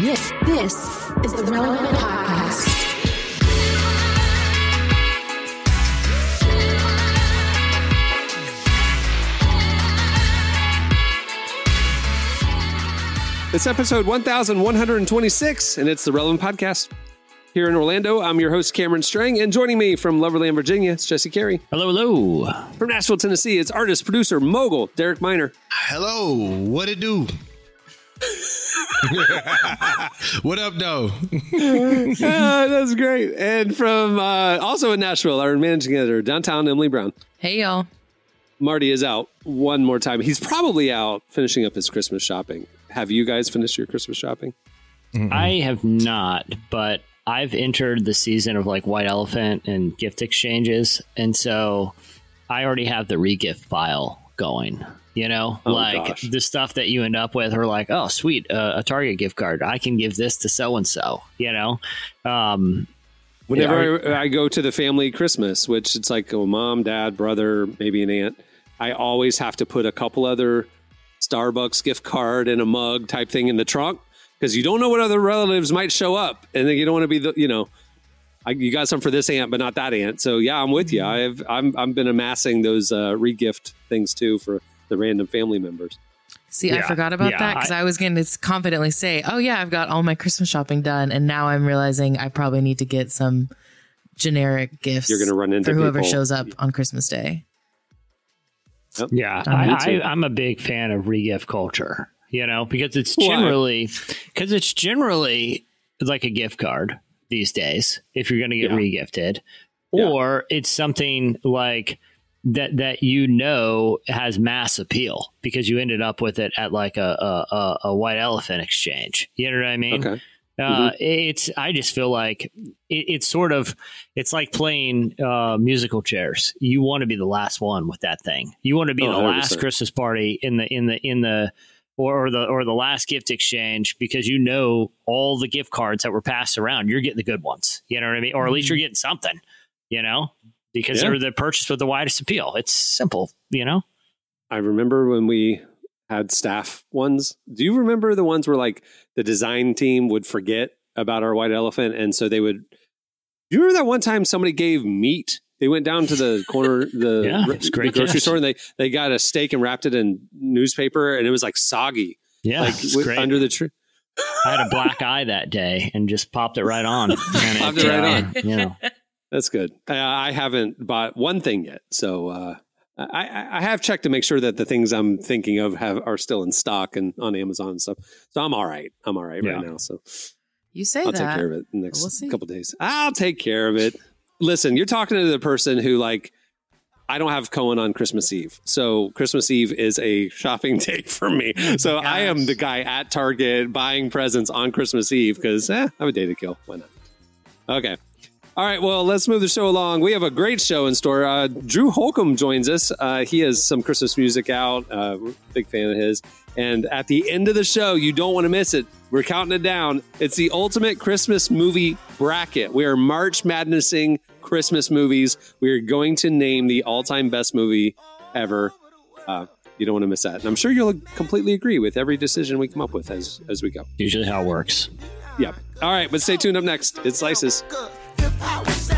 This, this is the Relevant Podcast. It's episode 1126, and it's the Relevant Podcast. Here in Orlando, I'm your host, Cameron Strang, and joining me from Loverland, Virginia, it's Jesse Carey. Hello, hello. From Nashville, Tennessee, it's artist, producer, mogul, Derek Minor. Hello, what it do? what up, though? Ah, that's great. And from uh, also in Nashville, our managing editor, downtown, Emily Brown. Hey, y'all. Marty is out one more time. He's probably out finishing up his Christmas shopping. Have you guys finished your Christmas shopping? I have not, but I've entered the season of like White Elephant and gift exchanges. And so I already have the regift file going. You know, Oh, like gosh. the stuff that you end up with are like, oh, sweet, uh, a Target gift card. I can give this to so and so, you know? Um, Whenever I, I go to the family Christmas, which it's like a mom, dad, brother, maybe an aunt, I always have to put a couple other Starbucks gift card and a mug type thing in the trunk because you don't know what other relatives might show up, and then you don't want to be the you know. I, you got some for this aunt, but not that aunt. So yeah, I'm with you. I've I'm I've been amassing those uh, regift things too for the random family members. See, I forgot about yeah, that because I- I, was going to confidently say, oh, yeah, I've got all my Christmas shopping done. And now I'm realizing I probably need to get some generic gifts You're gonna run into for whoever people. shows up on Christmas Day. Yeah, Oh, I, I, I'm a big fan of regift culture. You know, because it's generally because it's generally like a gift card these days. If you're going to get Yeah. regifted, Yeah. or it's something like that that you know has mass appeal because you ended up with it at like a a, a, white elephant exchange. You know what I mean? Okay. Uh, It's. I just feel like it, it's sort of. It's like playing uh, musical chairs. You want to be the last one with that thing. You want to be Oh, the 100%. last Christmas party in the in the in the or, or the or the last gift exchange because you know all the gift cards that were passed around. You're getting the good ones. You know what I mean? Or at least you're getting something. You know, because Yeah. they're the purchase with the widest appeal. It's simple. You know. I remember when we had staff ones. Do you remember the ones where like the design team would forget about our white elephant, and so they would? Do you remember that one time somebody gave meat? They went down to the corner, the, Yeah, gro- great the grocery store, and they they got a steak and wrapped it in newspaper, and it was like soggy, Yeah, like under the tree. I had a black eye that day and just popped it right on. And Popped it right uh, on. You know. That's good. I, I haven't bought one thing yet, so uh, I, I- I have checked to make sure that the things I'm thinking of have are still in stock and on Amazon and stuff. So I'm all right. I'm all right Yeah. right now. So You say I'll that. take care of it in the next We'll see. couple days. I'll take care of it. Listen, you're talking to the person who like I don't have Cohen on Christmas Eve. So Christmas Eve is a shopping day for me. So I am the guy at Target buying presents on Christmas Eve because eh, I have a day to kill. Why not? Okay. All right, well, let's move the show along. We have a great show in store. Uh, Drew Holcomb joins us. Uh, he has some Christmas music out. Uh, big fan of his. And at the end of the show, you don't want to miss it. We're counting it down. It's the ultimate Christmas movie bracket. We are March Madnessing Christmas movies. We are going to name the all-time best movie ever. Uh, you don't want to miss that. And I'm sure you'll completely agree with every decision we come up with as as we go. Usually how it works. Yep. All right, but stay tuned up next. It's Slices. If I was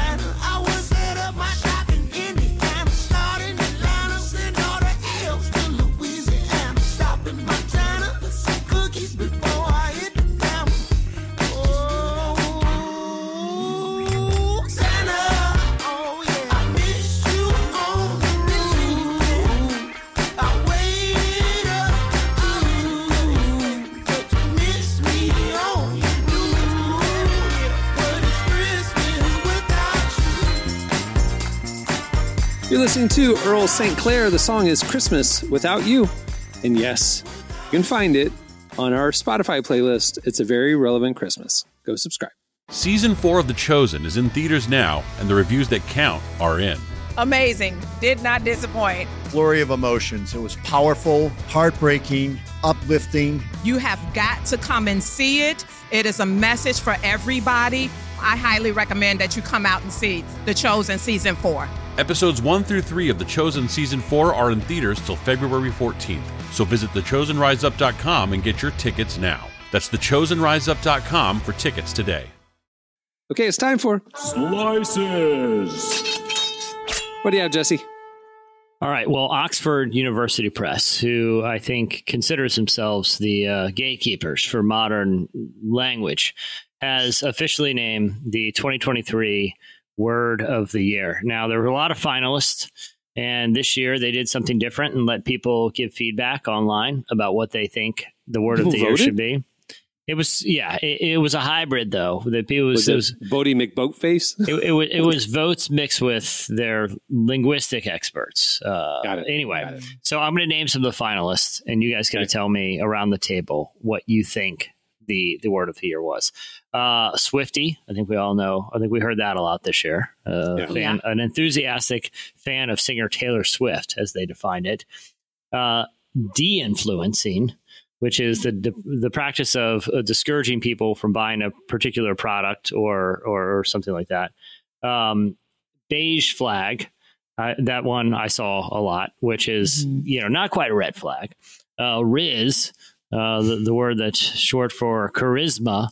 You're listening to Earl St. Clair. The song is Christmas Without You. And yes, you can find it on our Spotify playlist. It's a very relevant Christmas. Go subscribe. Season 4 of The Chosen is in theaters now, and the reviews that count are in. amazing. Did not disappoint. flurry of emotions. It was powerful, heartbreaking, uplifting. You have got to come and see it. It is a message for everybody. I highly recommend that you come out and see The Chosen Season 4. Episodes 1 through 3 of The Chosen Season 4 are in theaters till February 14th, so visit thechosenriseup.com and get your tickets now. That's thechosenriseup.com for tickets today. Okay, it's time for Slices. what do you have, Jesse? All right. Well, Oxford University Press, who I think considers themselves the uh, gatekeepers for modern language, has officially named the 2023 Word of the Year. Now, there were a lot of finalists, and this year they did something different and let people give feedback online about what they think the Word of People the Year should be. It was, yeah, it, it was a hybrid though. The people Was it it, was Boaty McBoatface? it, it, was, it was votes mixed with their linguistic experts. Uh, Got it. Anyway, Got so I'm going to name some of the finalists, and you guys got to tell me around the table what you think the the word of the year was. Uh, Swifty, I think we all know. I think we heard that a lot this year. Uh, Yeah. fan, An enthusiastic fan of singer Taylor Swift, as they defined it. Uh, de-influencing, which is the the, the practice of uh, discouraging people from buying a particular product or or, or something like that. Um, beige flag, uh, that one I saw a lot, which is Mhm. you know not quite a red flag. Uh, Rizz, uh, the, the word that's short for charisma,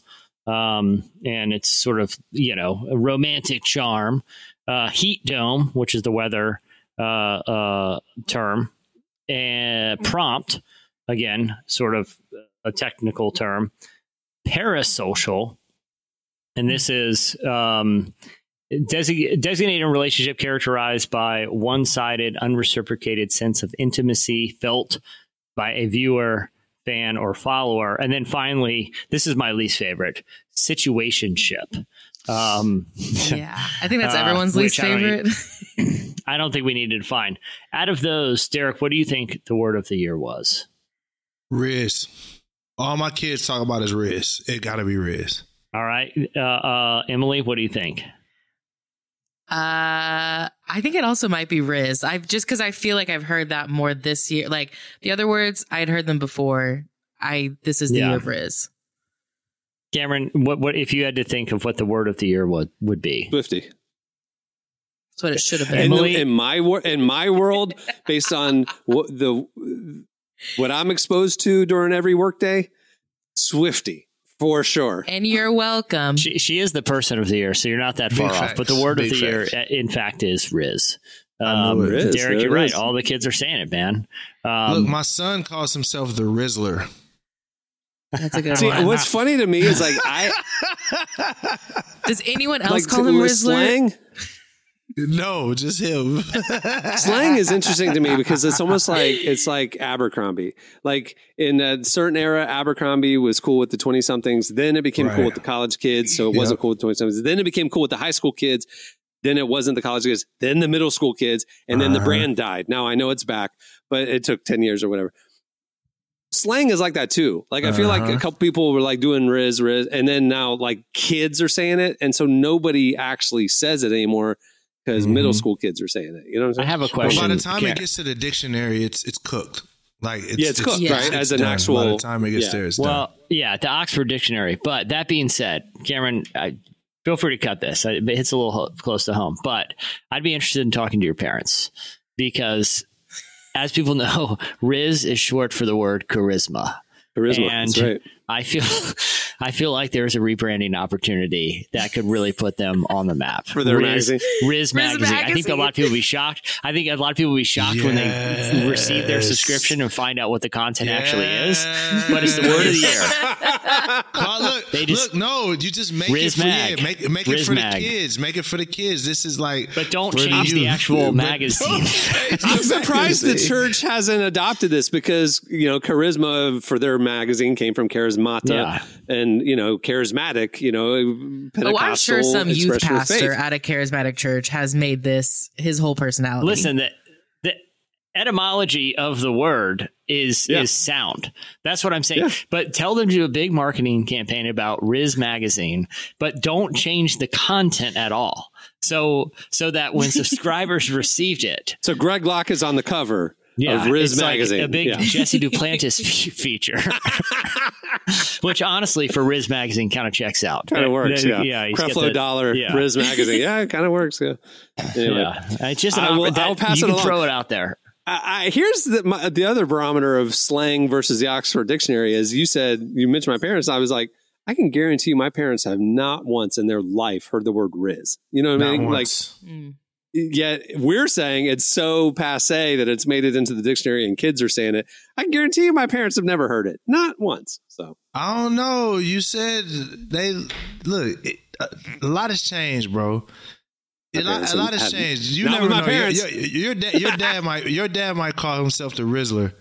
um, and it's sort of you know a romantic charm. Uh, heat dome, which is the weather uh, uh, term, and prompt again, sort of a technical term, parasocial, and this is um, a relationship characterized by one-sided, unreciprocated sense of intimacy felt by a viewer, fan, or follower. And then finally, this is my least favorite: situationship. Um, Yeah. I think that's Uh, everyone's least which I don't favorite. I don't think we need to define. Out of those, Derek, what do you think the word of the year was? Rizz. All my kids talk about is Rizz. It got to be Rizz. All right, uh, uh, Emily, what do you think? Uh, I think it also might be Rizz. I've just because I feel like I've heard that more this year. Like the other words, I had heard them before. I this is the Yeah. year of Rizz. Cameron, what what if you had to think of what the word of the year would would be? Swifty. That's what it should have In, been. the, Emily? in my wor- in my world, based on what the what I'm exposed to during every workday, Swifty for sure. And you're welcome. She, she is the person of the year, so you're not that Big far off. facts. But the word Big of the year, facts. uh, in fact, is Rizz. I knew Um. Rizz, Derek, there you're it right. is. All the kids are saying it, man. Um, Look, my son calls himself the Rizzler. That's a good See, one. what's funny to me is like I Does anyone else like call him with Rizzler? slang. No, just him. slang is interesting to me because it's almost like it's like Abercrombie. Like in a certain era, Abercrombie was cool with the twenty somethings. Then it became cool with the college kids, so it wasn't cool with twenty somethings. Then it became cool with the high school kids. Then it wasn't the college kids. Then the middle school kids, and then the Uh-huh. brand died. Now I know it's back, but it took ten years or whatever. Slang is like that too. Like I feel like a Uh-huh. couple people were like doing Rizz Rizz, and then now like kids are saying it, and so nobody actually says it anymore because middle Mhm. school kids are saying it. You know what I'm I have a But question. by the time Ca- it gets to the dictionary, it's it's cooked. Like it's, Yeah, it's cooked, right? As an done. By the time it gets yeah. there, it's done. Well, yeah, the Oxford Dictionary. But that being said, Cameron, I, feel free to cut this. I- It hits a little close to home. But I'd be interested in talking to your parents because, as people know, Rizz is short for the word charisma. Charisma. And That's right. I feel, I feel like there's a rebranding opportunity that could really put them on the map For their Rizz, magazine. Rizz, magazine. I think a lot of people would be shocked. I think a lot of people would be shocked when they receive their subscription and find out what the content actually is. But it's the word of the year. Well, look, They just- look, no, you just make Rizz it for Mag. yeah, make, make it for Mag. the kids. Make it for the kids. This is like, But don't for change the actual But magazine. I'm surprised the church hasn't adopted this because you know charisma for their magazine came from charismata Yeah. and you know charismatic you know Pentecostal Oh, I'm sure some youth pastor at a charismatic church has made this his whole personality. Listen, the, the etymology of the word is Yeah. is sound. That's what I'm saying. Yeah. But tell them to do a big marketing campaign about Rizz magazine, but don't change the content at all. So so that when subscribers received it, So Greg Locke is on the cover yeah, of Rizz it's like magazine. a big Yeah. Jesse Duplantis fe- feature, which honestly for Rizz magazine kind of checks out. kind of works. Yeah, yeah. he's Creflo the- Dollar yeah. Rizz magazine. Yeah, it kind of works. Yeah. Anyway. Yeah, it's just an I will- that- I'll pass you it can along. throw it out there. I, I, here's the my, the other barometer of slang versus the Oxford Dictionary. As you said, you mentioned my parents. I was like, I can guarantee you, my parents have not once in their life heard the word "rizz." You know what I mean? once. Mm. Yet we're saying it's so passe that it's made it into the dictionary, and kids are saying it. I can guarantee you, my parents have never heard it, not once. So I don't know. You said they look. It, a, a lot has changed, bro. A lot, a lot has changed. You never my know. Your, parents. your, your, dad, your dad might. Your dad might call himself the Rizzler.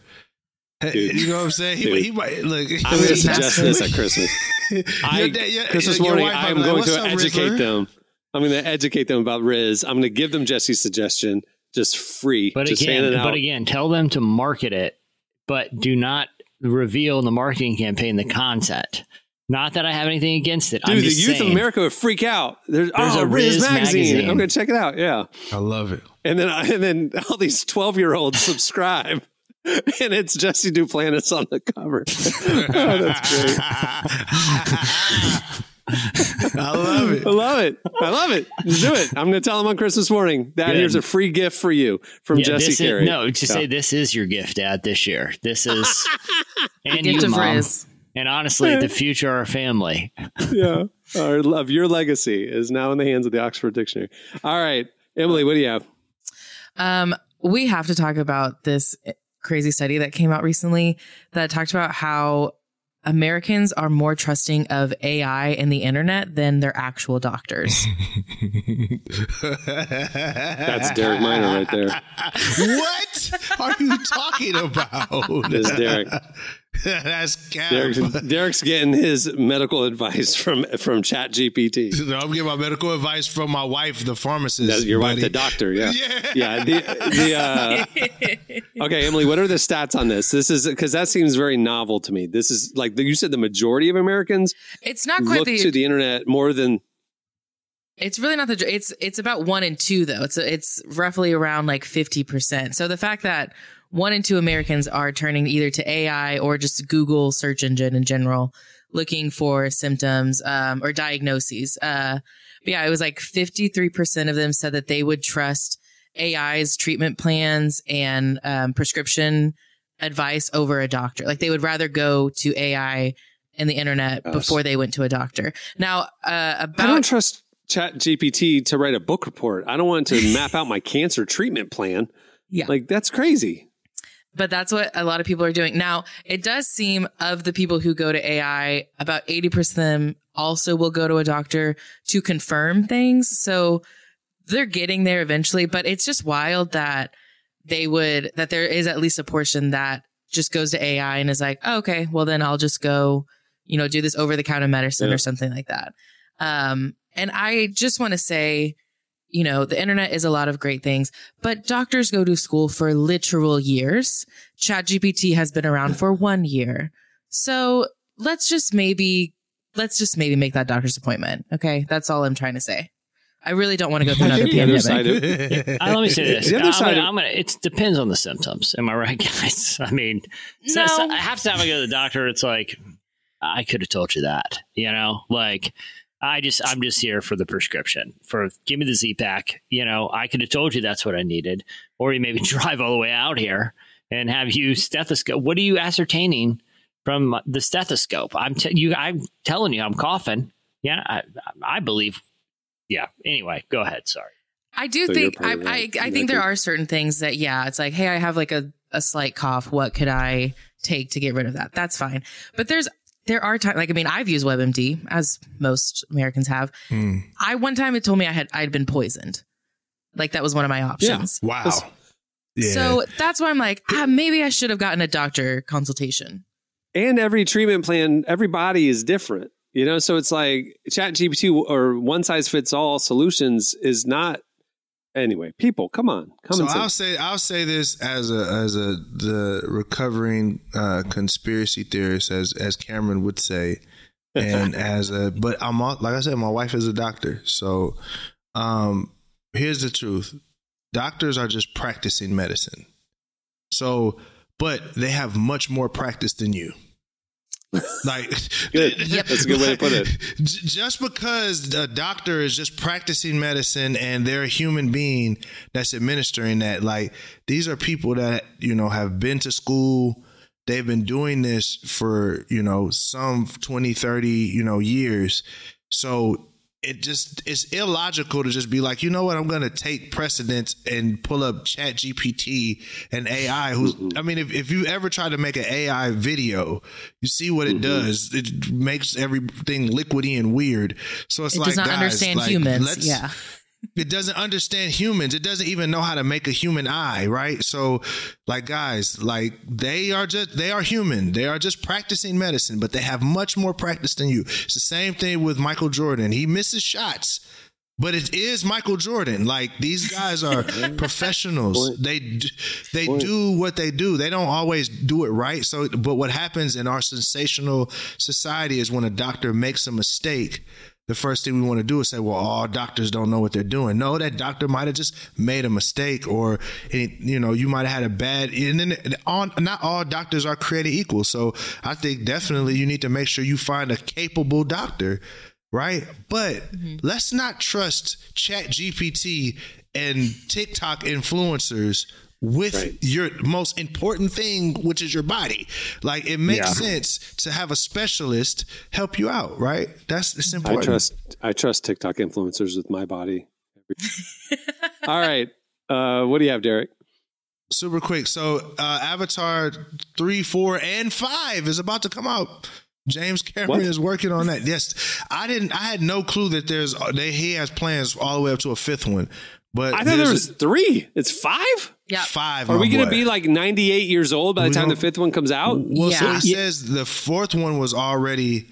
Dude. You know what I'm saying? He, he might look. I'm going to suggest this at Christmas. I, your da- your, Christmas morning, I am like, going to educate Rizzler?" them. I'm going to educate them about Rizz. I'm going to give them Jesse's suggestion, just free. But just again, it out. but again, tell them to market it, but do not reveal in the marketing campaign the content. Not that I have anything against it. I'm Dude, the just youth saying, of America would freak out. There's, There's oh, a Rizz, Rizz magazine. magazine. I'm going to check it out. Yeah, I love it. and then and then all these 12 year olds subscribe, and it's Jesse Duplantis on the cover. oh, that's great. I love it. I love it. I love it. Just do it. I'm going to tell them on Christmas morning. Dad, Good. here's a free gift for you from Yeah, Jesse this Carey. is, no, just Yeah. say this is your gift, Dad. This year, this is and you, Mom. Rizz. and honestly, the future of our family. yeah. Our love, your legacy is now in the hands of the Oxford Dictionary. All right, Emily, what do you have? Um, we have to talk about this crazy study that came out recently that talked about how Americans are more trusting of AI and the internet than their actual doctors. That's Derek Minor right there. what are you talking about? This is Derek. That's cap. Derek's, Derek's getting his medical advice from from Chat GPT. No, I'm getting my medical advice from my wife, the pharmacist. Your wife, the doctor, yeah, Yeah. yeah. The, the, uh, okay, Emily, what are the stats on this? This is because that seems very novel to me. This is like you said, the majority of Americans It's not quite look the, to the internet more than It's really not the. It's it's about one and two though. It's it's roughly around like fifty percent. So the fact that one in two Americans are turning either to AI or just Google search engine in general, looking for symptoms um, or diagnoses. Uh, but yeah, it was like fifty three percent of them said that they would trust AI's treatment plans and um, prescription advice over a doctor. Like they would rather go to AI and the internet Yes. before they went to a doctor. Now, uh, about I don't trust Chat GPT to write a book report. I don't want to map out my cancer treatment plan. Yeah. Like that's crazy. But that's what a lot of people are doing. Now, it does seem of the people who go to AI, about 80% of them also will go to a doctor to confirm things. So they're getting there eventually, but it's just wild that they would, that there is at least a portion that just goes to AI and is like, oh, okay, well then I'll just go, you know, do this over the counter medicine Yeah. or something like that. Um, and I just want to say, you know, the internet is a lot of great things, but doctors go to school for literal years. ChatGPT has been around for one year. So let's just maybe, let's just maybe make that doctor's appointment. Okay. That's all I'm trying to say. I really don't want to go through another think other pandemic. of- Uh, let me say this. The other I'm side gonna, of- I'm gonna, it depends on the symptoms. Am I right, guys? I mean, so- No. so I have to have I go to the doctor. It's like, I could have told you that, you know, like I just, I'm just here for the prescription for give me the Z pack. You know, I could have told you that's what I needed, or you maybe drive all the way out here and have you stethoscope. What are you ascertaining from the stethoscope? I'm t- you, I'm telling you, I'm coughing. Yeah. I, I believe. Yeah. Anyway, go ahead. Sorry. I do So think I, I. I Yeah, think there I are certain things that yeah, it's like, hey, I have like a, a slight cough. What could I take to get rid of that? That's fine. But there's there are times like I mean, I've used WebMD as most Americans have. Hmm. I one time it told me I had I'd been poisoned. Like that was one of my options. Yeah. Wow. Yeah. So that's why I'm like, ah, maybe I should have gotten a doctor consultation. and every treatment plan, every body is different. You know, so it's like Chat GPT or one size fits all solutions is not. Anyway, people, come on, come so I'll say I'll say this as a as a the recovering uh, conspiracy theorist as as Cameron would say, and as a but I'm all, like I said, my wife is a doctor, so um here's the truth: doctors are just practicing medicine, so but they have much more practice than you. Like, Good. That's a good way to put it. Just because a doctor is just practicing medicine and they're a human being that's administering that, like these are people that you know have been to school. They've been doing this for you know some 20, 30, you know years. So it just it's illogical to just be like, you know what, I'm gonna take precedence and pull up Chat GPT and AI. Who's mm-hmm. I mean, if, if you ever try to make an AI video, you see what it mm-hmm. does. It makes everything liquidy and weird. So it's It like does not guys, understand like, humans. let's- Yeah. It doesn't understand humans. It doesn't even know how to make a human eye, right? So, like guys, like they are just they are human. They are just practicing medicine, but they have much more practice than you. It's the same thing with Michael Jordan. He misses shots. But it is Michael Jordan. Like these guys are professionals. They they do what they do. They don't always do it right. So, but what happens in our sensational society is when a doctor makes a mistake, the first thing we want to do is say, well, all doctors don't know what they're doing. No, that doctor might have just made a mistake or, you know, you might have had a bad, and then all, not all doctors are created equal. So I think definitely you need to make sure you find a capable doctor, right? But mm-hmm. let's not trust Chat GPT and TikTok influencers with Right. your most important thing, which is your body. Like it makes Yeah. sense to have a specialist help you out, right? That's it's I trust I trust TikTok influencers with my body. All right. Uh, what do you have, Derek? Super quick. So uh, Avatar three, four, and five is about to come out. James Cameron What? is working on that. Yes, I didn't. I had no clue that there's. They, he has plans all the way up to a fifth one. But I thought there there's was three. It's five. Yeah. five. Are we going to be like 98 years old by the time the fifth one comes out? Well, so Yeah. he says the fourth one was already.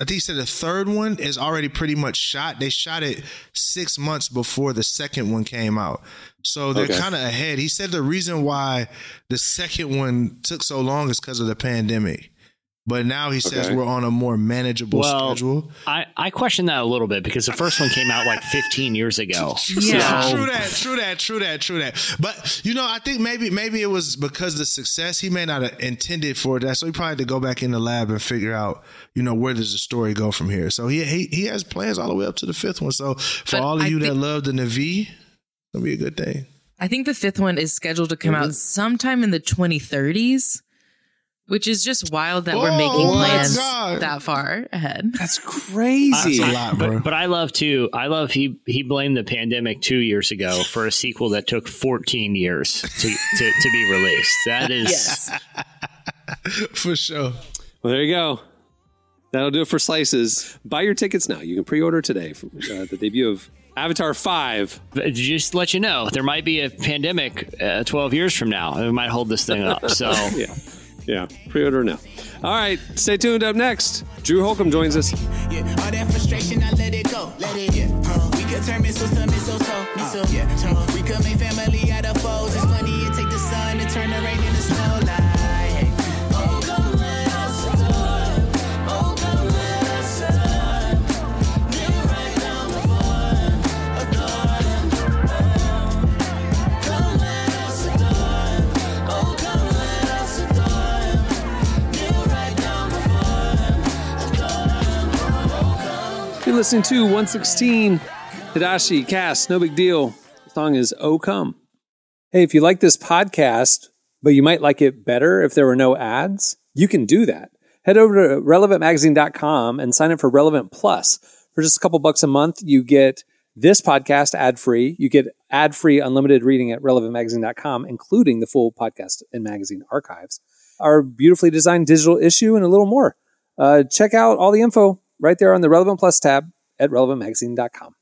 I think he said the third one is already pretty much shot. They shot it six months before the second one came out, so they're Okay. kind of ahead. He said the reason why the second one took so long is because of the pandemic. But now he says Okay. we're on a more manageable Well, schedule. I, I question that a little bit because the first one came out like 15 years ago. Yeah. So- True that, true that, true that, true that. But you know, I think maybe maybe it was because of the success. He may not have intended for that, so he probably had to go back in the lab and figure out, you know, where does the story go from here. So he he, he has plans all the way up to the fifth one. So for But all of I you that love the Navi, it'll be a good thing. I think the fifth one is scheduled to come Mm-hmm. out sometime in the 2030s, which is just wild that we're Oh, making plans God. that far ahead. That's crazy. That's a lot, bro. But, but I love too. I love he he blamed the pandemic two years ago for a sequel that took 14 years to to, to be released. That is Yes. for sure. Well, there you go. That'll do it for slices. Buy your tickets now. You can pre-order today for uh, the debut of Avatar Five. just to let you know there might be a pandemic uh, 12 years from now. It might hold this thing up. So Yeah, yeah. Pre-order now. All right. Stay tuned. Up next, Drew Holcomb joins us. Yeah, all that frustration, I let it go. Let it, yeah. Uh, we could turn missiles to. Uh, yeah. Uh, we could make family out of foes. It's funny, it take the sun to turn the rain listening to 116 Tadashi Cast. No big deal. The song is "Oh Come." Hey, if you like this podcast, but you might like it better if there were no ads, you can do that. Head over to relevantmagazine.com and sign up for Relevant Plus. For just a couple bucks a month, you get this podcast ad free. You get ad free unlimited reading at relevantmagazine.com, including the full podcast and magazine archives, our beautifully designed digital issue, and a little more. Uh, check out all the info right there on the Relevant Plus tab at relevantmagazine.com.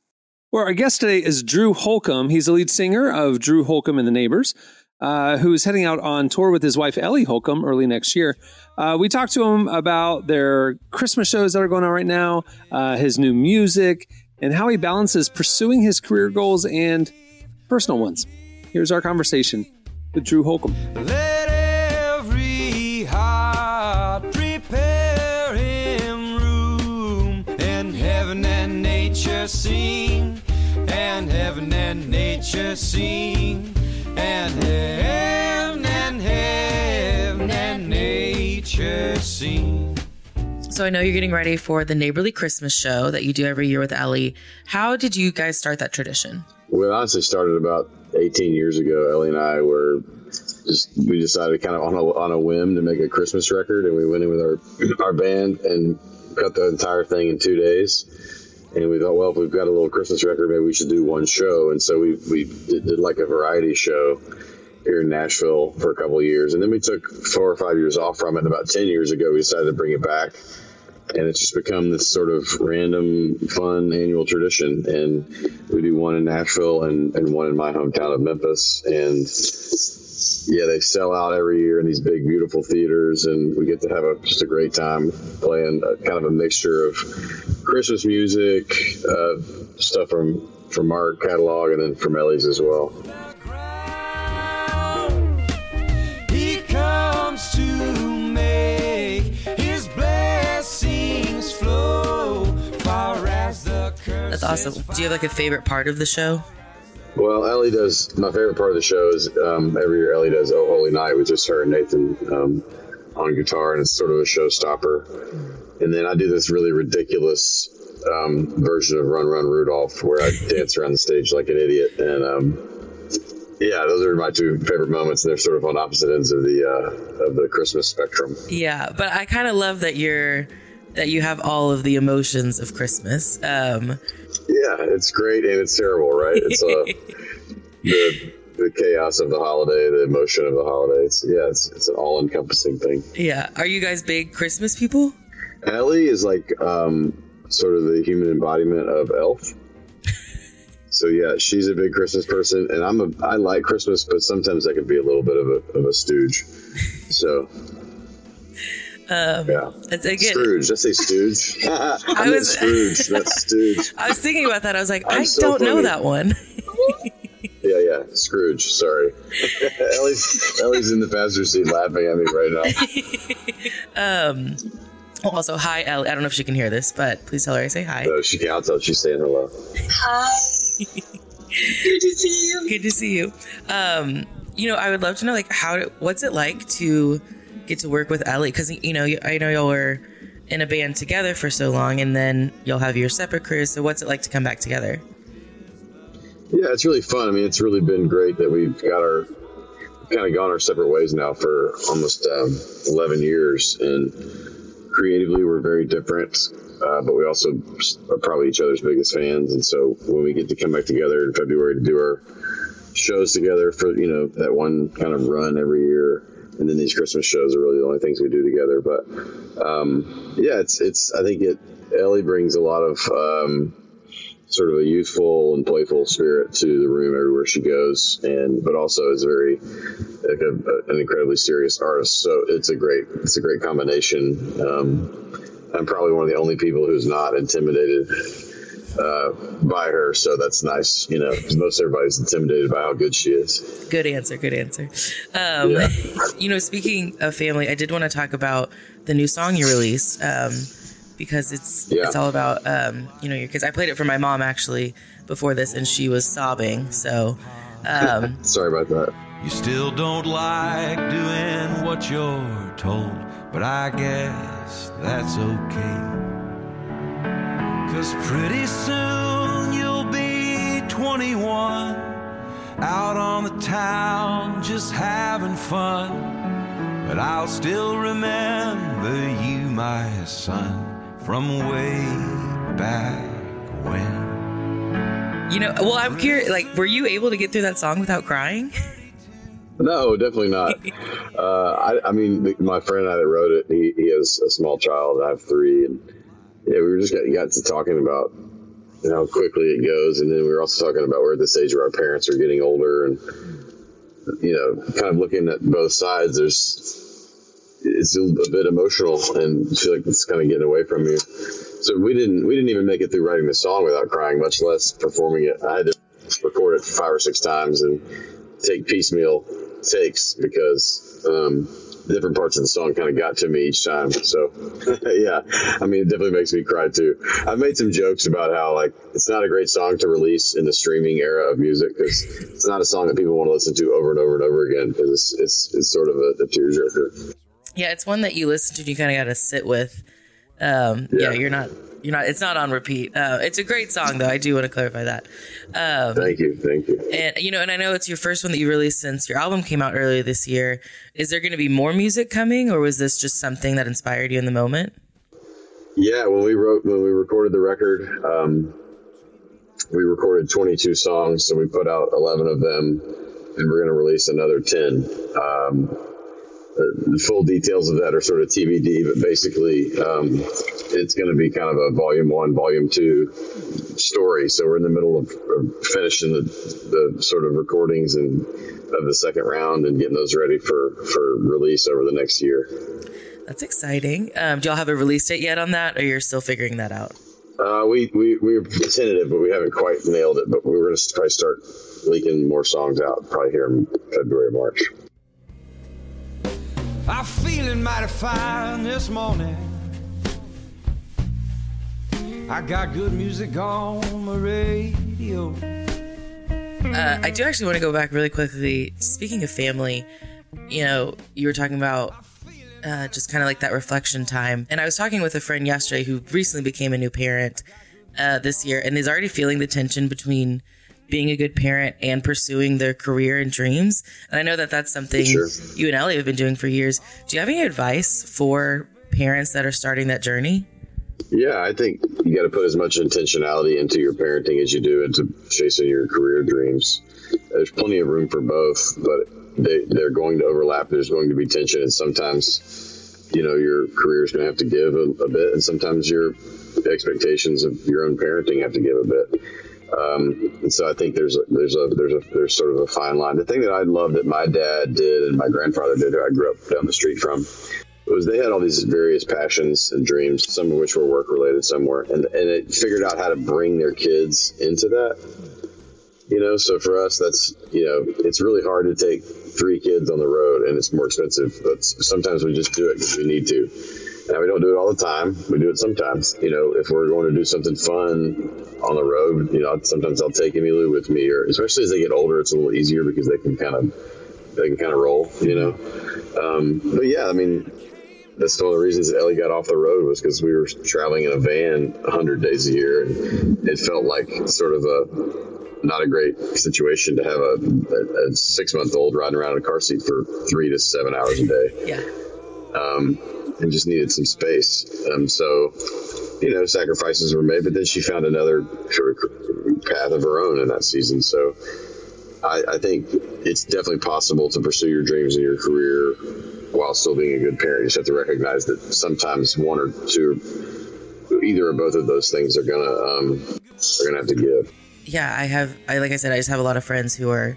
Well, our guest today is Drew Holcomb. He's the lead singer of Drew Holcomb and the Neighbors, uh, who is heading out on tour with his wife Ellie Holcomb early next year. Uh, we talked to him about their Christmas shows that are going on right now, uh, his new music, and how he balances pursuing his career goals and personal ones. Here's our conversation with Drew Holcomb. Let nature sing, and heaven and heaven and nature sing. So I know you're getting ready for the neighborly Christmas show that you do every year with Ellie. How did you guys start that tradition? Well, honestly started about 18 years ago. Ellie and I were just we decided kind of on a on a whim to make a Christmas record, and we went in with our our band and cut the entire thing in two days. And we thought, well, if we've got a little Christmas record, maybe we should do one show. And so we we did, did like a variety show here in Nashville for a couple of years, and then we took four or five years off from it. And about 10 years ago, we decided to bring it back and it's just become this sort of random, fun annual tradition. And we do one in Nashville and, and one in my hometown of Memphis. And yeah, they sell out every year in these big, beautiful theaters, and we get to have a, just a great time playing a, kind of a mixture of Christmas music, uh, stuff from from our catalog, and then from Ellie's as well. That's awesome. Do you have like a favorite part of the show? Well, Ellie does. My favorite part of the show is um, every year Ellie does "Oh Holy Night" with just her and Nathan um, on guitar, and it's sort of a showstopper. And then I do this really ridiculous um, version of "Run Run Rudolph" where I dance around the stage like an idiot. And um, yeah, those are my two favorite moments. And they're sort of on opposite ends of the uh, of the Christmas spectrum. Yeah, but I kind of love that you're that you have all of the emotions of Christmas. Um, Yeah, it's great and it's terrible, right? It's uh, the the chaos of the holiday, the emotion of the holiday. It's, yeah, it's, it's an all encompassing thing. yeah, are you guys big Christmas people? Ellie is like um, sort of the human embodiment of Elf. So yeah, she's a big Christmas person, and I'm a I like Christmas, but sometimes I can be a little bit of a of a stooge. So Um, yeah, it's- again, Scrooge. Did I say stooge? I, I was- Scrooge, not stooge. I was thinking about that. I was like, I'm I so don't know that one. Yeah, yeah, Scrooge. Sorry, Ellie's Ellie's in the passenger seat laughing at me right now. um, also, hi, Ellie. I don't know if she can hear this, but please tell her I say hi. So she can. I'll tell she's saying hello. Hi. Good to see you. Good to see you. Um, you know, I would love to know, like, how, what's it like to get to work with Ellie? Because you know, I know y'all were in a band together for so long, and then you'll have your separate careers. So, what's it like to come back together? Yeah, it's really fun. I mean, it's really been great that we've got our kind of gone our separate ways now for almost um, 11 years. And creatively, we're very different, uh, but we also are probably each other's biggest fans. And so when we get to come back together in February to do our shows together for, you know, that one kind of run every year. And then these Christmas shows are really the only things we do together. But um, yeah, it's, it's, I think it, Ellie brings a lot of, um, sort of a youthful and playful spirit to the room everywhere she goes, and but also is very like a, an incredibly serious artist. So it's a great it's a great combination. Um, I'm probably one of the only people who's not intimidated uh, by her, so that's nice. You know, 'cause most everybody's intimidated by how good she is. Good answer. Good answer. Um, Yeah. You know, speaking of family, I did want to talk about the new song you released um, because it's Yeah. it's all about um, you know your kids. I played it for my mom actually before this, and she was sobbing. So um, Sorry about that. You still don't like doing what you're told, but I guess that's okay. Cause pretty soon you'll be 21, out on the town just having fun. But I'll still remember you, my son, from way back when. you know, well, I'm curious. Like, were you able to get through that song without crying? No, definitely not. uh, I, I mean, my friend and I that wrote it, he, he has a small child. I have three, and yeah, we were just got, got to talking about how quickly it goes, and then we were also talking about we're at the stage where our parents are getting older, and you know, kind of looking at both sides. There's it's a, a bit emotional, and feel like it's kind of getting away from you. So we didn't we didn't even make it through writing the song without crying, much less performing it. I had to record it five or six times and take piecemeal takes because um, different parts of the song kind of got to me each time. So yeah, I mean, it definitely makes me cry too. I've made some jokes about how like it's not a great song to release in the streaming era of music because it's not a song that people want to listen to over and over and over again because it's, it's it's sort of a, a tearjerker. Yeah, it's one that you listen to and you kind of got to sit with Um, yeah. Yeah. you're not. You're not. It's not on repeat. Uh, it's a great song, though. I do want to clarify that. Um, Thank you, thank you. and you know, and I know it's your first one that you released since your album came out earlier this year. Is there going to be more music coming, or was this just something that inspired you in the moment? Yeah, when we wrote when we recorded the record, um, we recorded 22 songs, so we put out 11 of them, and we're going to release another 10. Um, the, full details of that are sort of TBD, but basically, um, it's going to be kind of a volume one, volume two story. So we're in the middle of, of finishing the, the sort of recordings and of the second round and getting those ready for for release over the next year. That's exciting. Um, do y'all have a release date yet on that, or you're still figuring that out? Uh, we, we, we were tentative, but we haven't quite nailed it. But we're going to probably start leaking more songs out probably here in February, March. I'm feeling mighty fine this morning. I got good music on my radio. Uh, I do actually want to go back really quickly. Speaking of family, you know, you were talking about uh, just kind of like that reflection time. And I was talking with a friend yesterday who recently became a new parent uh, this year and is already feeling the tension between being a good parent and pursuing their career and dreams. And I know that that's something Sure. you and Ellie have been doing for years. Do you have any advice for parents that are starting that journey? Yeah, I think you got to put as much intentionality into your parenting as you do into chasing your career dreams. There's plenty of room for both, but they, they're going to overlap. There's going to be tension, and sometimes, you know, your career is going to have to give a, a bit, and sometimes your expectations of your own parenting have to give a bit. Um, and so I think there's a, there's a there's a there's sort of a fine line. The thing that I love that my dad did and my grandfather did, I grew up down the street from, was they had all these various passions and dreams, some of which were work related, some were, and and it figured out how to bring their kids into that. You know, so for us, that's you know, it's really hard to take three kids on the road, and it's more expensive. But sometimes we just do it because we need to. Now we don't do it all the time. We do it sometimes. You know, if we're going to do something fun on the road, you know, sometimes I'll take Emmylou with me, or especially as they get older, it's a little easier because they can kind of they can kind of roll. You know, um, but yeah, I mean, that's one of the reasons Ellie got off the road was because we were traveling in a van 100 days a year, and it felt like sort of a not a great situation to have a, a, a six month old riding around in a car seat for three to seven hours a day. Yeah. Um, and just needed some space. Um, so, you know, sacrifices were made, but then she found another sort of path of her own in that season. So, I, I think it's definitely possible to pursue your dreams in your career while still being a good parent. You just have to recognize that sometimes one or two, either or both of those things are gonna um, are gonna have to give. yeah, I have. I like I said, I just have a lot of friends who are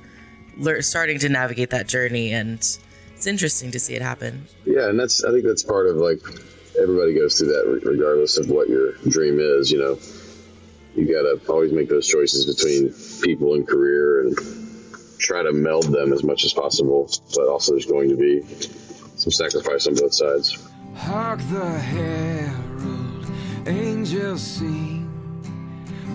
lear- starting to navigate that journey, and it's interesting to see it happen. Yeah, and that's I think that's part of like everybody goes through that regardless of what your dream is. You know, you got to always make those choices between people and career and try to meld them as much as possible. But also, there's going to be some sacrifice on both sides. Hark the herald angels sing,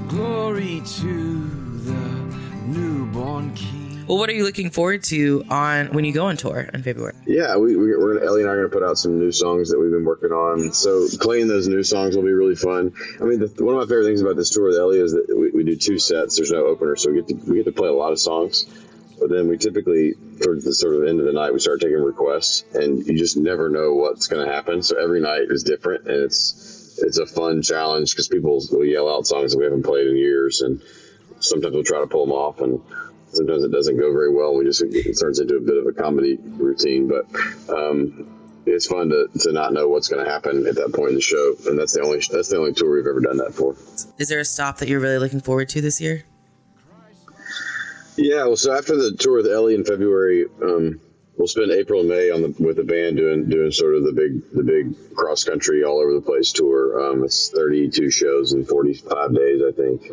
glory to the newborn king. Well, what are you looking forward to on when you go on tour in February? Yeah, we, we, we're gonna, Ellie and I are going to put out some new songs that we've been working on. So playing those new songs will be really fun. I mean, the, one of my favorite things about this tour with Ellie is that we, we do two sets. There's no opener, so we get to we get to play a lot of songs. But then we typically, towards the sort of end of the night, we start taking requests, and you just never know what's going to happen. So every night is different, and it's it's a fun challenge because people will yell out songs that we haven't played in years, and sometimes we'll try to pull them off, and sometimes it doesn't go very well. We just it turns into a bit of a comedy routine, but um, it's fun to, to not know what's going to happen at that point in the show, and that's the only that's the only tour we've ever done that for. Is there a stop that you're really looking forward to this year? Yeah, well, so after the tour with Ellie in February, um, we'll spend April and May on the with the band doing doing sort of the big the big cross country all over the place tour. Um, it's 32 shows in 45 days, I think.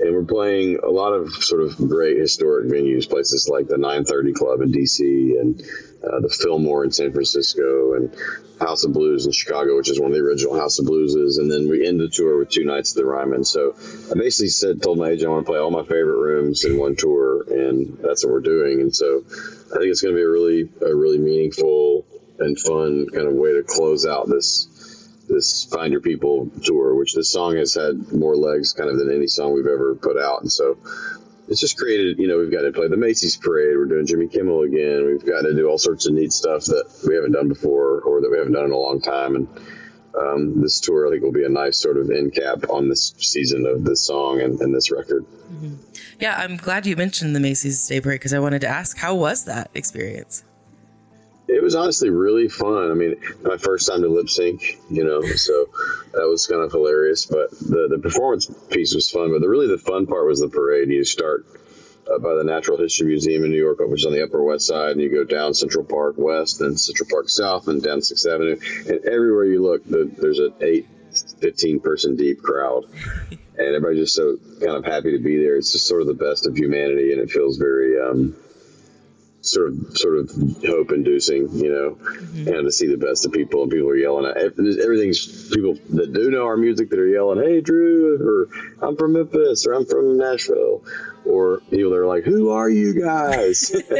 And we're playing a lot of sort of great historic venues, places like the 930 Club in DC and uh, the Fillmore in San Francisco and House of Blues in Chicago, which is one of the original House of Blueses. And then we end the tour with two nights at the Ryman. So I basically said, told my agent I want to play all my favorite rooms in one tour, and that's what we're doing. And so I think it's going to be a really, a really meaningful and fun kind of way to close out this this Find Your People tour, which this song has had more legs kind of than any song we've ever put out, and so it's just created. You know, we've got to play the Macy's Parade. We're doing Jimmy Kimmel again. We've got to do all sorts of neat stuff that we haven't done before or that we haven't done in a long time, and um, this tour I think will be a nice sort of end cap on this season of this song and, and this record. Yeah, I'm glad you mentioned the Macy's Day Parade because I wanted to ask, how was that experience? It was honestly really fun. I mean, my first time to lip sync, you know, so that was kind of hilarious. But the, the performance piece was fun. But the really the fun part was the parade. You start uh, by the Natural History Museum in New York, which is on the Upper West Side, and you go down Central Park West, and Central Park South, and down Sixth Avenue, and everywhere you look, the, there's an eight, 15 person deep crowd, and everybody's just so kind of happy to be there. It's just sort of the best of humanity, and it feels very. Um, sort of sort of hope inducing, you know, and to see the best of people and people are yelling at everything's people that do know our music that are yelling, "Hey, Drew," or "I'm from Memphis," or "I'm from Nashville," or people that are like, "Who are you guys?"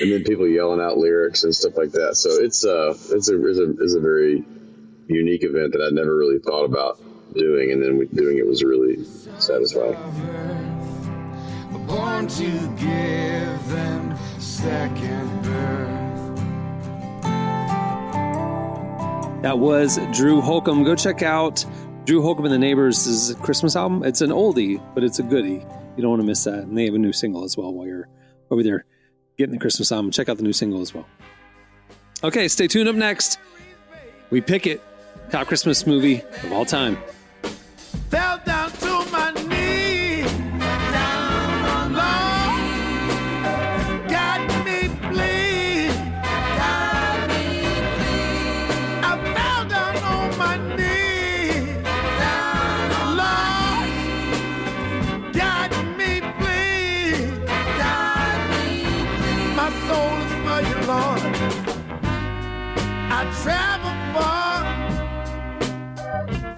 and then people yelling out lyrics and stuff like that. So it's uh it's a it's a, it's a very unique event that I'd never really thought about doing, and then we, doing it was really satisfying. Born to give them second birth. That was Drew Holcomb. Go check out Drew Holcomb and the Neighbors' Christmas album. It's an oldie, but it's a goodie. You don't want to miss that. And they have a new single as well while you're over there getting the Christmas album. Check out the new single as well. Okay, stay tuned. Up next, we pick it. Top Christmas movie of all time.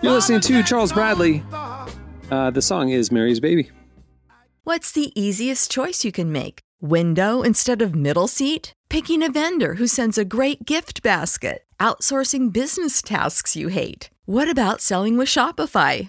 You're listening to Charles Bradley. Uh, the song is Mary's Baby. What's the easiest choice you can make? Window instead of middle seat? Picking a vendor who sends a great gift basket? Outsourcing business tasks you hate? What about selling with Shopify?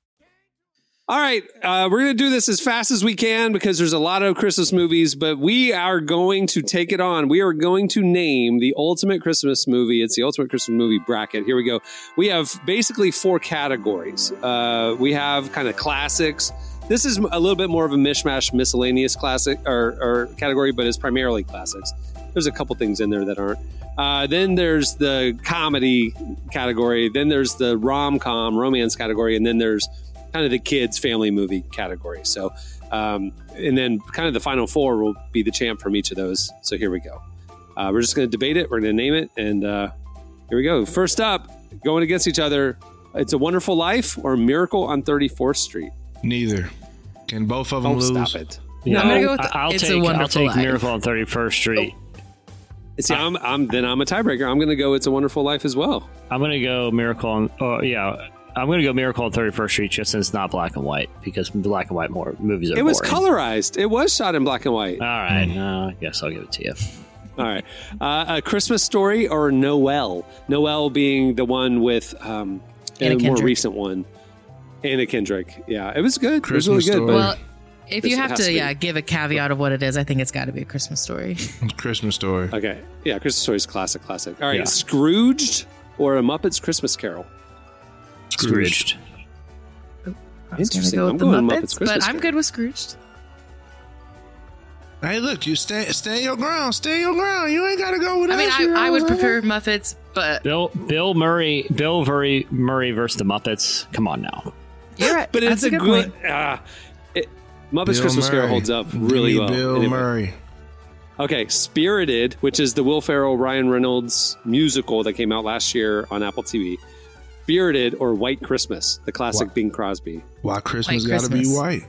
All right, uh, we're going to do this as fast as we can because there's a lot of Christmas movies, but we are going to take it on. We are going to name the ultimate Christmas movie. It's the ultimate Christmas movie bracket. Here we go. We have basically four categories. Uh, we have kind of classics. This is a little bit more of a mishmash, miscellaneous classic or, or category, but it's primarily classics. There's a couple things in there that aren't. Uh, then there's the comedy category. Then there's the rom com romance category, and then there's kind of the kids family movie category. So, um, and then kind of the final four will be the champ from each of those. So here we go. Uh, we're just going to debate it. We're going to name it, and uh, here we go. First up, going against each other. It's a Wonderful Life or Miracle on 34th Street. Neither. Can both of them Oh, lose? stop it. I'm gonna go with I- I'll It's a take I'll take Life. Miracle on 31st Street. See, I'm, I'm then I'm a tiebreaker. I'm going to go. It's a Wonderful Life as well. I'm gonna go Miracle on. Oh yeah, I'm gonna go Miracle on 31st Street just since it's not black and white because black and white more movies are. It was boring. colorized. It was shot in black and white. All right, no, I guess I'll give it to you. All right. Uh, a Christmas story or Noelle? Noelle being the one with um, Anna a more recent one. Anna Kendrick. Yeah, it was good. Christmas it was really good. Story. Well, if you have to, to yeah, give a caveat of what it is, I think it's got to be a Christmas story. Christmas story. Okay. Yeah, Christmas story is classic, classic. All right. Yeah. Scrooged or a Muppets Christmas Carol? Scrooged. I was going to Interesting. go I'm with the going Muppets Muppets, Christmas but I'm good with Scrooged. Hey, look, you stay stay your ground. Stay your ground. You ain't got to go with I mean, us. I, you know I would I'm prefer Muppets, but Bill Bill Murray Bill Murray Murray versus the Muppets. Come on now. you're right. But it's That's a, good good. Uh, it, Muppets Bill Christmas Carol holds up Give really me well. Bill Anyway. Murray. Okay, Spirited, which is the Will Ferrell Ryan Reynolds musical that came out last year on Apple TV. Spirited or White Christmas, the classic What? Bing Crosby. Why Christmas White got to be white?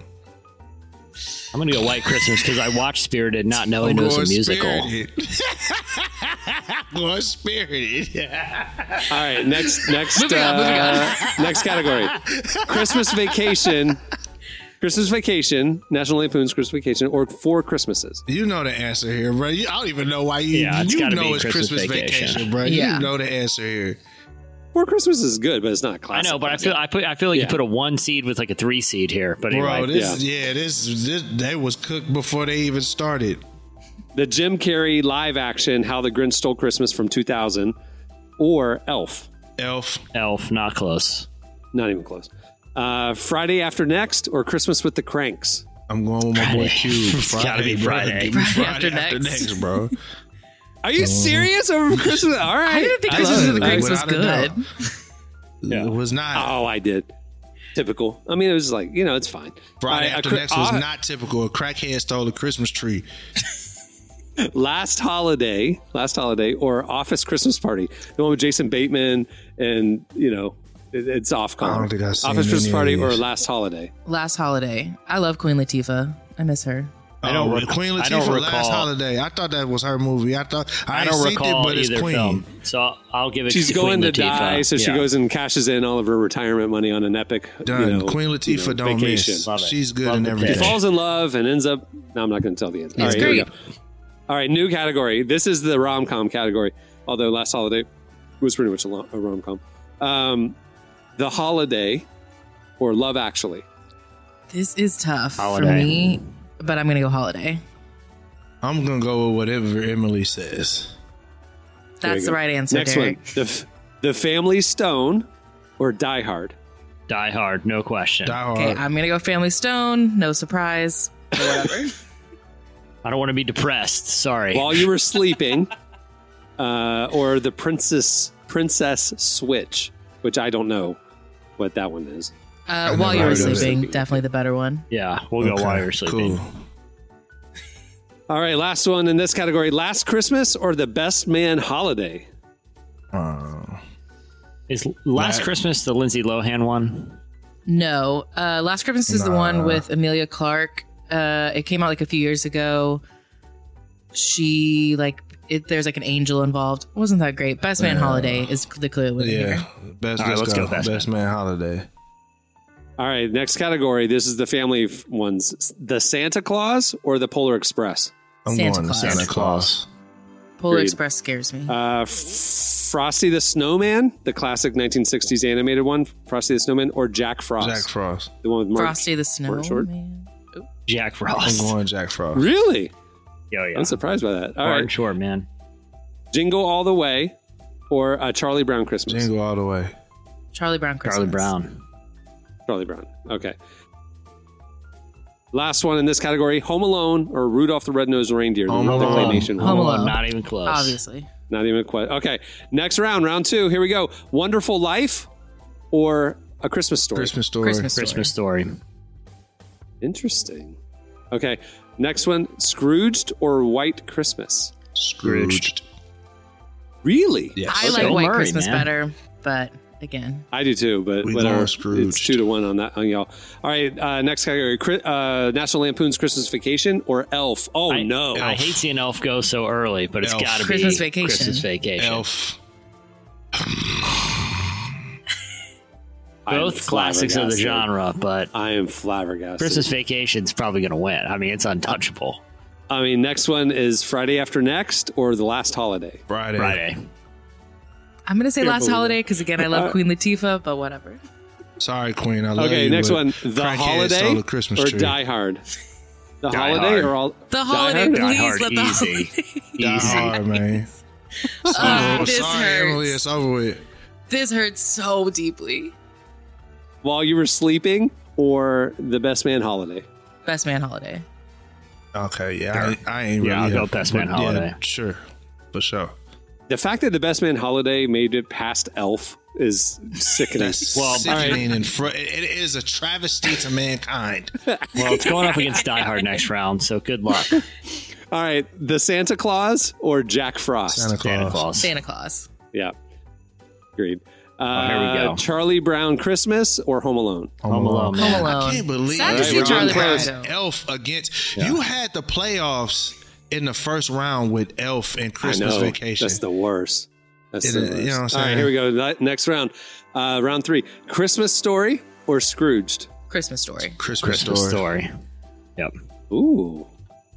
I'm gonna go White Christmas because I watched Spirited, not knowing it was a musical. Going spirited. All right, next next Moving on, moving uh, next category. Christmas Vacation. Christmas Vacation, National Lampoon's Christmas Vacation, or Four Christmases. You know the answer here, bro. You, I don't even know why you. Yeah, it's you gotta know be it's Christmas Christmas, vacation. Vacation. bro. Yeah. You know the answer here. Four Christmas is good, but it's not a I classic. know, but I feel I put I feel like Yeah. you put a one seed with like a three seed here. But anyway, Bro, this yeah, this, this they was cooked before they even started. the Jim Carrey live action How the Grinch Stole Christmas from 2000, or Elf. Elf. Elf, not close. Not even close. Uh, Friday After Next or Christmas with the Cranks. I'm going with my boy Friday. Q. It's gotta be bro. Friday. Give me Friday after next. bro. Are you serious over Christmas? All right. I didn't think I Christmas love with the it. Cranks was good. Yeah. It was not. Oh, I did. Typical. I mean, it was like you know, it's fine. Friday All right, after a cri- next was uh, not typical. A crackhead stole a Christmas tree. Last holiday, last holiday, or Office Christmas Party, the one with Jason Bateman, and you know, it, it's off color. I don't think I've seen Office Christmas Party or. Last Holiday. Last holiday. I love Queen Latifah. I miss her. I don't Oh, rec- Queen I don't Latifah last holiday. I thought that was her movie. I thought I, I, don't ain't seen recall it, but it's Queen. film, so I'll, I'll give it. To you. She's to going Queen to Latifah. die, so she goes and cashes in all of her retirement money on an epic. Done. You know, Queen Latifah you know, don't vacation. miss. She's good Love in everything. She falls in love and ends up. No, I'm not going to tell the end. All It's right, here we great. go. All right, new category. This is the rom com category. Although last holiday was pretty much a, lo- a rom com. Um, the holiday or Love Actually. This is tough for me, but I'm gonna go holiday. I'm gonna go with whatever Emily says. That's the right answer, Next Derek. one. The F- the Family Stone or Die Hard. Die Hard, no question. Die Hard. Okay, I'm gonna go Family Stone. No surprise. Whatever. I don't want to be depressed. Sorry. While you were sleeping, uh, or the Princess Princess Switch, which I don't know what that one is. Uh, while you were heard of it. sleeping, definitely the better one. yeah, we'll go Okay, while you're sleeping. Cool. All right, last one in this category: Last Christmas or the Best Man Holiday. Uh, Is Last That- Christmas the Lindsay Lohan one? No, uh, Last Christmas is the Nah. one with Emilia Clarke. Uh, it came out like a few years ago. She like it. There's like an angel involved. It wasn't that great. Best Man Yeah. Holiday is the clear winner yeah, here. best. All right, let's, let's go. go Best Best, man. holiday. All right, next category. This is the family f- ones: the Santa Claus or the Polar Express. I'm Santa going Claus. Santa Santa Claus. Polar Agreed. Express scares me. Uh, F- Frosty the Snowman, the classic 1960s animated one, Frosty the Snowman, or Jack Frost, Jack Frost. the one with Mark. Frosty the Snowman. Short, short. Man. Jack I'm Frost. going Jack Frost. Really? Yo, yeah. I'm surprised by that. All Hard right, and short, man. Jingle All the Way, or uh, Charlie Brown Christmas. Jingle all the way. Charlie Brown Christmas. Charlie Brown. Charlie Brown. Okay. Last one in this category: Home Alone or Rudolph the Red-Nosed Reindeer, Home the Alone. claymation one. Home Alone. Not even close. Obviously. Not even a question. Okay, next round, round two. Here we go. Wonderful Life or A Christmas Story. Christmas story. Christmas. Christmas story. Interesting. Okay, next one. Scrooged or White Christmas. Scrooged. Really? Yes. I Okay. like White Murray, Christmas man. better, but again, I do too, but We whatever. going It's two to one on that on y'all. All right, uh, next category: uh, National Lampoon's Christmas Vacation or Elf. Oh I, no, I hate seeing Elf go so early, but it's got to be Christmas Vacation. Christmas Vacation. Elf. Both classics of the genre, but I am flabbergasted. Christmas Vacation's probably going to win. I mean, it's untouchable. I mean, next one is Friday After Next or The Last Holiday. Friday. Friday. I'm gonna say Last Holiday because again, I love Queen Latifah, but whatever. Sorry, Queen. I love you. Okay, you, next but one: The crackhead Holiday stole the Christmas or tree. Die Hard. The Die Holiday Hard. or all The holiday, Hard? Die please Hard, let the easy. holiday. Die hard, man. Ah, Oh, this sorry, hurts. Emily. It's over with. This hurts so deeply. while you were sleeping or The Best Man Holiday. Best Man Holiday. Okay, yeah, I, I ain't Yeah, really. I'll go have- Best Man but yeah, Holiday. sure, for sure. The fact that the Best Man Holiday made it past Elf is sickening. Well, sickening right. and fr- it it is a travesty to mankind. Well, it's going up against Die Hard next round, so good luck. All right, the Santa Claus or Jack Frost? Santa Claus. Santa Claus. Santa Claus. Yeah, agreed. Uh, here we go. Charlie Brown Christmas or Home Alone? Home Alone. Home. Alone. I can't believe Sad to Alright, see Charlie Brown. Elf against you had the playoffs in the first round with Elf and Christmas I know. Vacation. That's the worst. That's It the is, worst. you know what I'm All right, saying? here we go. Next round, uh, round three: Christmas Story or Scrooged? Christmas story. Christmas, Christmas story. story. Yep. Ooh,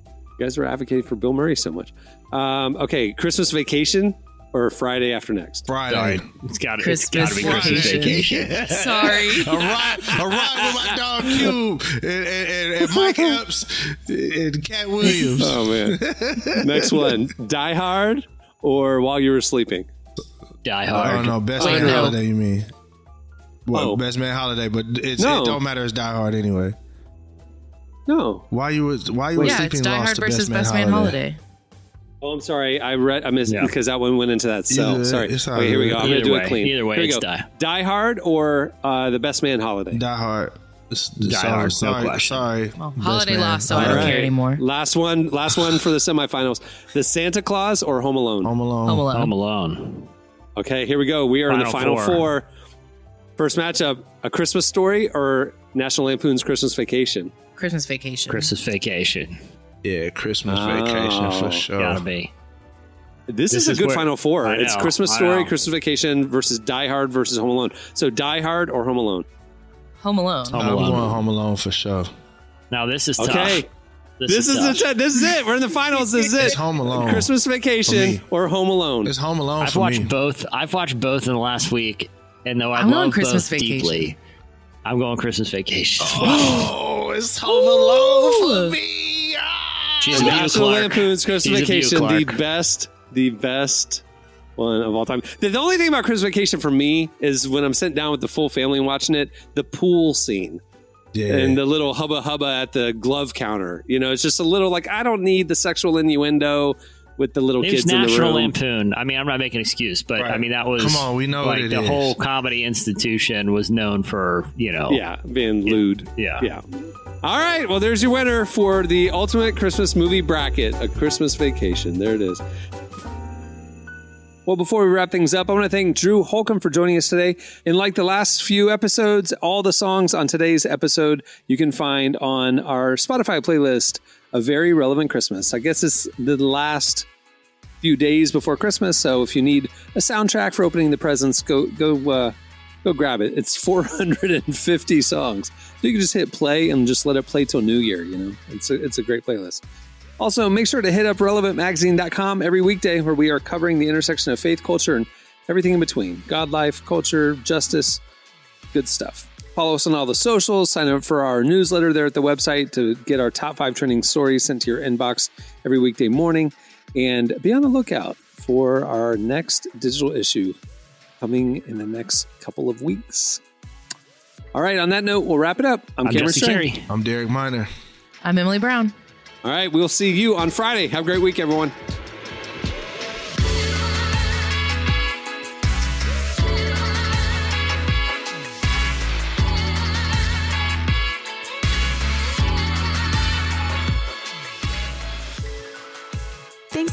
you guys were advocating for Bill Murray so much. Um, okay, Christmas Vacation or Friday after next? Friday. Sorry. It's got it's Christmas got to be Christmas vacation. vacation. Sorry. a ride, a ride with my dog Cube and, and, and, and Mike Epps and Katt Williams. Oh man. Next one: Die Hard or While You Were Sleeping? Die Hard. I Hard. don't know. Best Wait, man no. holiday, you mean? Well, Oh. best man holiday, but it's, No. it don't matter. It's Die Hard anyway. No. Why you was why you were Yeah, sleeping it's Die lost Hard to versus Best Man, Best Man holiday. Holiday. Oh, I'm sorry. I read. I missed Yeah. because that one went into that cell. Either- sorry. it's all Okay, here we good. go. I'm gonna do way- it clean. either way, Here we it's go. Die. Die Hard or uh, the Best Man Holiday. Die Hard. S- Die sorry, Hard, no sorry, question. sorry. Well, Best holiday Man. lost, so I don't right. care anymore. Last one. Last one for the semifinals. The Santa Claus or Home Alone. Home Alone. Home Alone. Home Alone. Okay, here we go. We are in the Final final four. four. First matchup: A Christmas Story or National Lampoon's Christmas Vacation. Christmas Vacation. Christmas vacation. Yeah, Christmas Oh. vacation for sure. Gotta be. This, This is a good where- final four. I It's know, Christmas Story, know. Christmas Vacation versus Die Hard versus Home Alone. So Die Hard or Home Alone. Home Alone. Home I'm Alone. going Home Alone for sure. Now this is Okay. tough. This, is, tough. it. This is it. We're in the finals. This is it. It's Home Alone. Christmas Vacation or Home Alone. It's Home Alone I've for watched me. both. I've watched both in the last week, and though I I'm love Christmas both Vacation. deeply, I'm going Christmas Vacation. Oh, it's Home Alone for me. She's a National Clark. Lampoon's Christmas She's Vacation, the best, the best one of all time. The, the only thing about Christmas Vacation for me is when I'm sitting down with the full family and watching it, the pool scene Yeah. and the little hubba hubba at the glove counter. You know, it's just a little like I don't need the sexual innuendo with the little It kids was in the National room. Lampoon. I mean, I'm not making an excuse, but Right. I mean that was Come on, we know like what it the is. whole comedy institution was known for you know Yeah, being lewd. yeah Yeah. All right. Well, there's your winner for the ultimate Christmas movie bracket, A Christmas Vacation. There it is. Well, before we wrap things up, I want to thank Drew Holcomb for joining us today. And like the last few episodes, all the songs on today's episode you can find on our Spotify playlist, A Very Relevant Christmas. I guess it's the last few days before Christmas, so if you need a soundtrack for opening the presents, go go uh, go grab it. It's 450 songs. So you can just hit play and just let it play till New Year, you know. It's a, it's a great playlist. Also, make sure to hit up relevantmagazine.com every weekday where we are covering the intersection of faith, culture, and everything in between. God life, culture, justice, good stuff. Follow us on all the socials, sign up for our newsletter there at the website to get our top five trending stories sent to your inbox every weekday morning. And be on the lookout for our next digital issue coming in the next couple of weeks. All right, on that note, we'll wrap it up. I'm, I'm Cameron Jesse Strang. Carey. I'm Derek Minor. I'm Emily Brown. All right, we'll see you on Friday. Have a great week, everyone.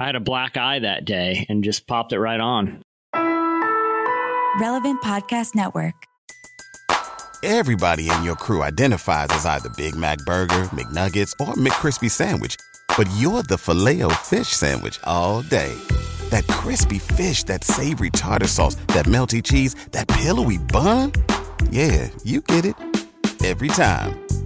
I had a black eye that day and just popped it right on. Relevant Podcast Network. Everybody in your crew identifies as either Big Mac Burger, McNuggets, or McCrispy Sandwich. but you're the filet fish Sandwich all day. That crispy fish, that savory tartar sauce, that melty cheese, that pillowy bun. Yeah, you get it every time.